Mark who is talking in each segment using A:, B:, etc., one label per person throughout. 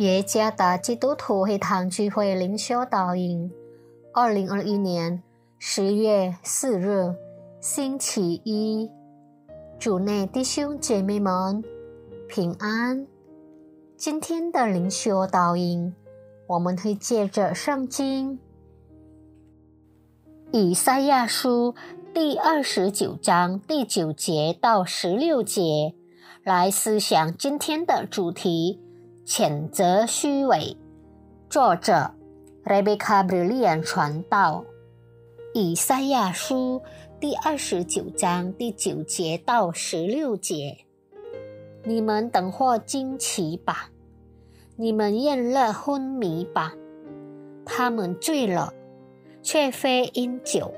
A: 耶加达基督徒会堂聚会灵修导引，二零二一年十月四日，星期一，主内弟兄姐妹们平安。今天的灵修导引，我们会借着圣经以赛亚书第二十九章第九节到十六节来思想今天的主题。谴责虚伪。作者：Rebecca Brillian 传道。以赛亚书第二十九章第九节到十六节：你们等或惊奇吧，你们厌乐昏迷吧。他们醉了，却非因酒；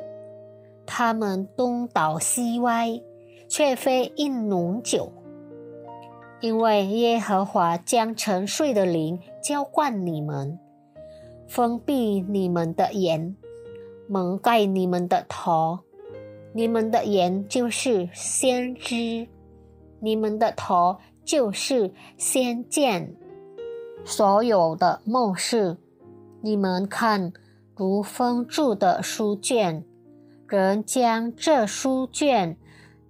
A: 他们东倒西歪，却非因浓酒。因为耶和华将沉睡的灵浇灌你们，封闭你们的眼，蒙盖你们的头。你们的眼就是先知，你们的头就是先见。所有的梦事，你们看如封住的书卷，人将这书卷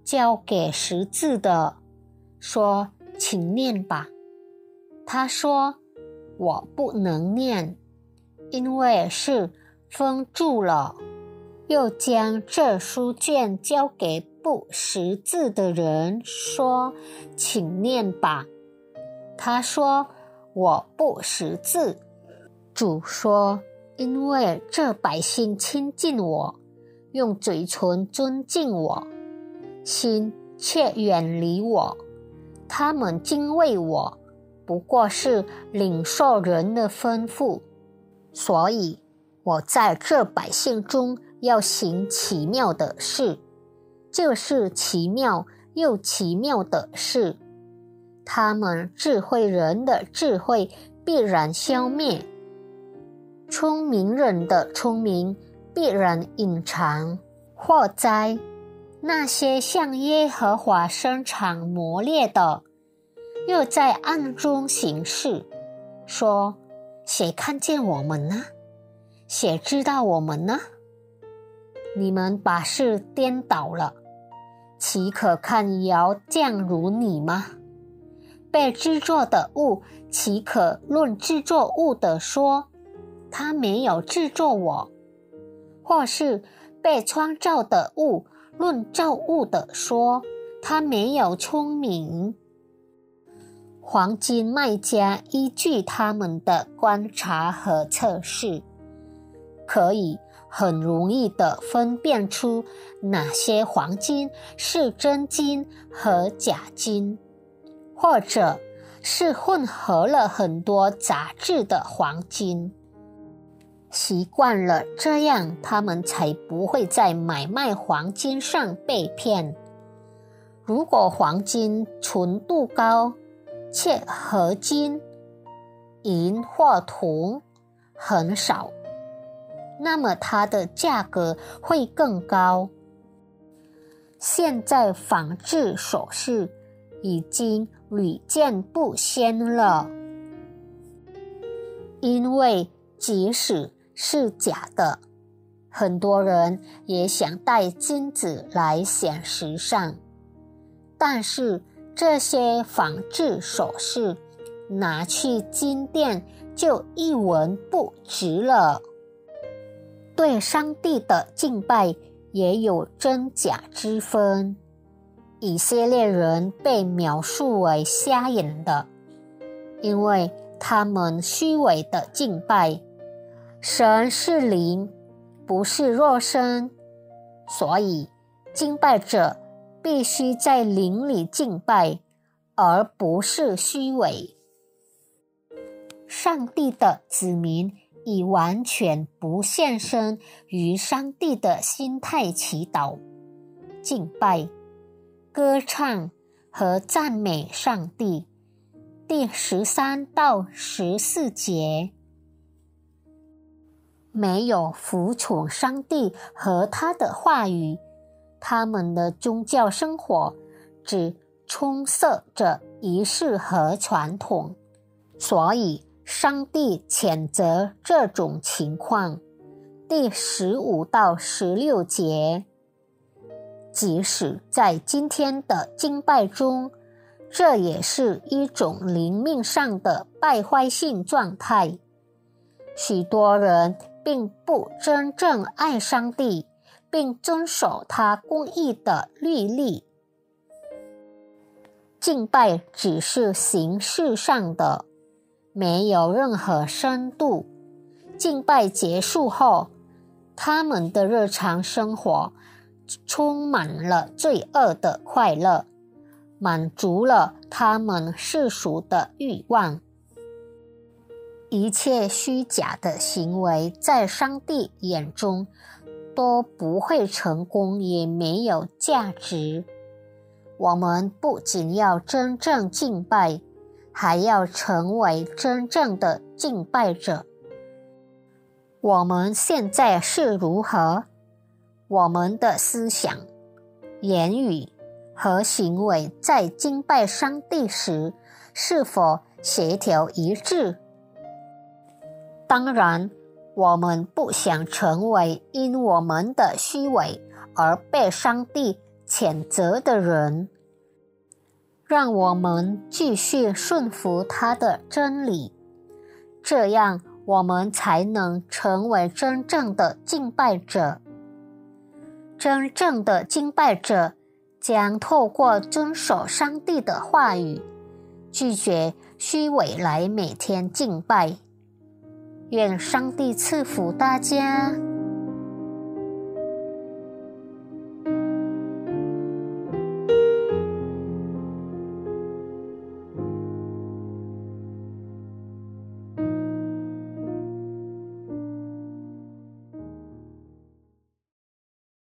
A: 交给识字的，说。请念吧，他说：“我不能念，因为是封住了。”又将这书卷交给不识字的人，说：“请念吧。”他说：“我不识字。”主说：“因为这百姓亲近我，用嘴唇尊敬我，心却远离我。”他们敬畏我，不过是领受人的吩咐，所以我在这百姓中要行奇妙的事，这是奇妙又奇妙的事。他们智慧人的智慧必然消灭，聪明人的聪明必然隐藏。祸灾。那些向耶和华伸长磨练的，又在暗中行事，说：“谁看见我们呢？谁知道我们呢？”你们把事颠倒了，岂可看窑匠如你吗？被制作的物，岂可论制作物的说，他没有制作我，或是被创造的物？论造物的说，他没有聪明。黄金卖家依据他们的观察和测试，可以很容易的分辨出哪些黄金是真金和假金，或者是混合了很多杂质的黄金。习惯了这样，他们才不会在买卖黄金上被骗。如果黄金纯度高，且合金、银或铜很少，那么它的价格会更高。现在仿制首饰已经屡见不鲜了，因为即使是假的，很多人也想戴金子来显时尚，但是这些仿制首饰拿去金店就一文不值了。对上帝的敬拜也有真假之分。以色列人被描述为瞎眼的，因为他们虚伪的敬拜。神是灵，不是肉身，所以敬拜者必须在灵里敬拜，而不是虚伪。上帝的子民以完全不献身于上帝的心态祈祷、敬拜、歌唱和赞美上帝。第十三到十四节。没有服从上帝和他的话语，他们的宗教生活只充塞着仪式和传统，所以上帝谴责这种情况。第十五到十六节，即使在今天的敬拜中，这也是一种灵命上的败坏性状态。许多人并不真正爱上帝，并遵守他公义的律例。敬拜只是形式上的，没有任何深度。敬拜结束后，他们的日常生活充满了罪恶的快乐，满足了他们世俗的欲望。一切虚假的行为，在上帝眼中都不会成功，也没有价值。我们不仅要真正敬拜，还要成为真正的敬拜者。我们现在是如何？我们的思想、言语和行为在敬拜上帝时是否协调一致？当然，我们不想成为因我们的虚伪而被上帝谴责的人。让我们继续顺服他的真理，这样我们才能成为真正的敬拜者。真正的敬拜者将透过遵守上帝的话语，拒绝虚伪来每天敬拜。愿上帝赐福大家。